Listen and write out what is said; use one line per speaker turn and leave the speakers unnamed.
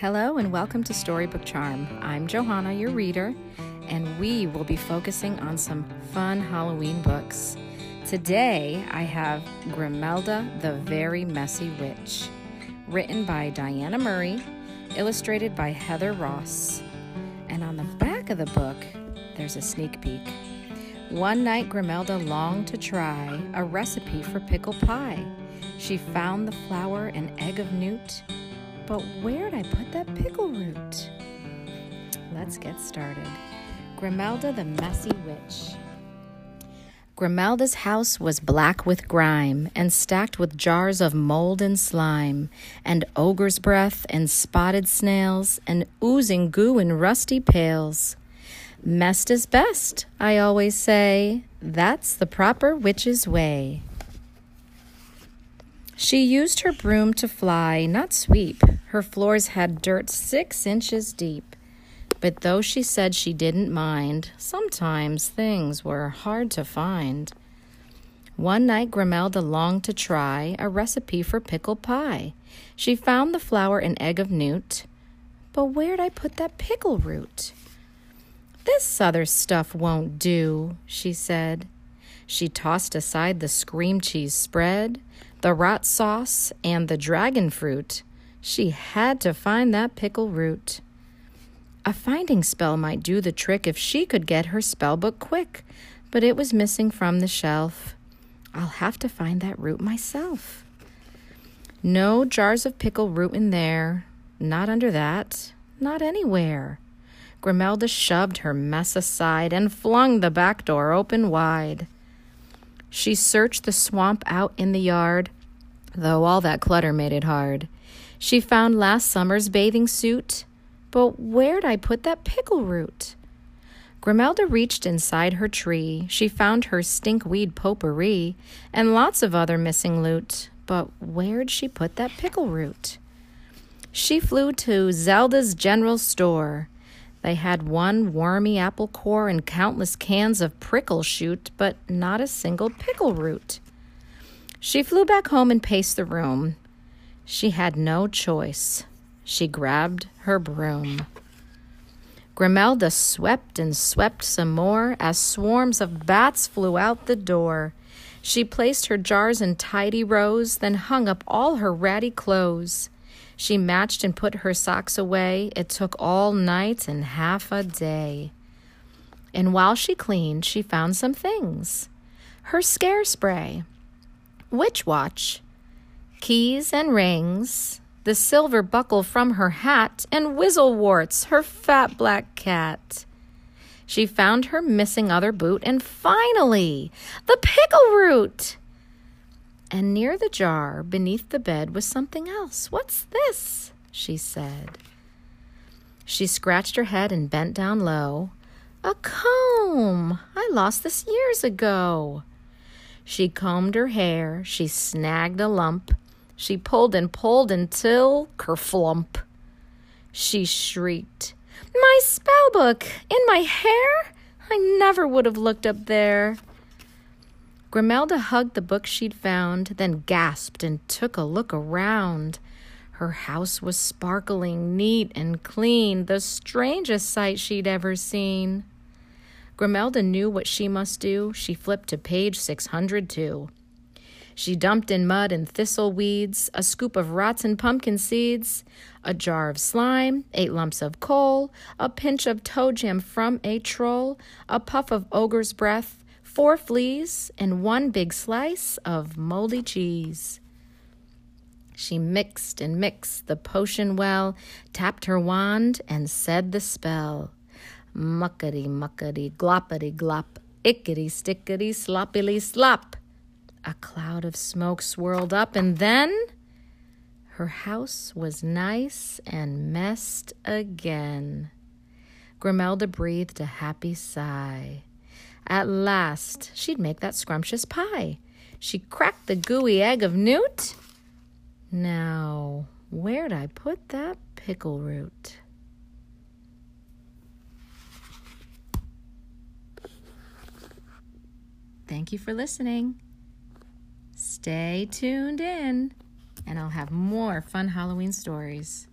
Hello and welcome to Storybook Charm. I'm Johanna, your reader, and we will be focusing on some fun Halloween books. Today I have Grimelda the Very Messy Witch, written by Diana Murray, illustrated by Heather Ross. And on the back of the book, there's a sneak peek. One night, Grimelda longed to try a recipe for pickle pie. She found the flour and egg of newt but where'd I put that pickle root? Let's get started. Grimelda the Messy Witch. Grimelda's house was black with grime and stacked with jars of mold and slime, and ogre's breath and spotted snails, and oozing goo in rusty pails. Messed is best, I always say. That's the proper witch's way. She used her broom to fly, not sweep. Her floors had dirt six inches deep. But though she said she didn't mind, sometimes things were hard to find. One night, Grimelda longed to try a recipe for pickle pie. She found the flour and egg of newt. But where'd I put that pickle root? This other stuff won't do, she said. She tossed aside the scream cheese spread, the rot sauce, and the dragon fruit. She had to find that pickle root. A finding spell might do the trick if she could get her spell book quick, but it was missing from the shelf. I'll have to find that root myself. No jars of pickle root in there, not under that, not anywhere. Grimelda shoved her mess aside and flung the back door open wide. She searched the swamp out in the yard, though all that clutter made it hard. She found last summer's bathing suit, but where'd I put that pickle root? Grimelda reached inside her tree. She found her stinkweed potpourri and lots of other missing loot, but where'd she put that pickle root? She flew to Zelda's general store. They had one wormy apple core and countless cans of prickle shoot, but not a single pickle root. She flew back home and paced the room. She had no choice. She grabbed her broom. Grimelda swept and swept some more as swarms of bats flew out the door. She placed her jars in tidy rows, then hung up all her ratty clothes. She matched and put her socks away. It took all night and half a day. And while she cleaned, she found some things her scare spray, witch watch, keys and rings, the silver buckle from her hat, and Wizzlewarts, her fat black cat. She found her missing other boot, and finally, the pickle root! And near the jar, beneath the bed, was something else. What's this? she said. She scratched her head and bent down low. A comb! I lost this years ago. She combed her hair, she snagged a lump, she pulled and pulled until kerflump. She shrieked, My spell book! In my hair? I never would have looked up there. Grimelda hugged the book she'd found, then gasped and took a look around. Her house was sparkling, neat and clean, the strangest sight she'd ever seen. Grimelda knew what she must do. She flipped to page 602. She dumped in mud and thistle weeds, a scoop of rotten pumpkin seeds, a jar of slime, eight lumps of coal, a pinch of toe jam from a troll, a puff of ogre's breath, four fleas, and one big slice of moldy cheese. She mixed and mixed the potion well, tapped her wand, and said the spell. Muckety muckety gloppity glop, ickety stickety sloppily slop. A cloud of smoke swirled up, and then her house was nice and messed again. Grimelda breathed a happy sigh. At last, she'd make that scrumptious pie. She cracked the gooey egg of newt. Now, where'd I put that pickle root? Thank you for listening. Stay tuned in, and I'll have more fun Halloween stories.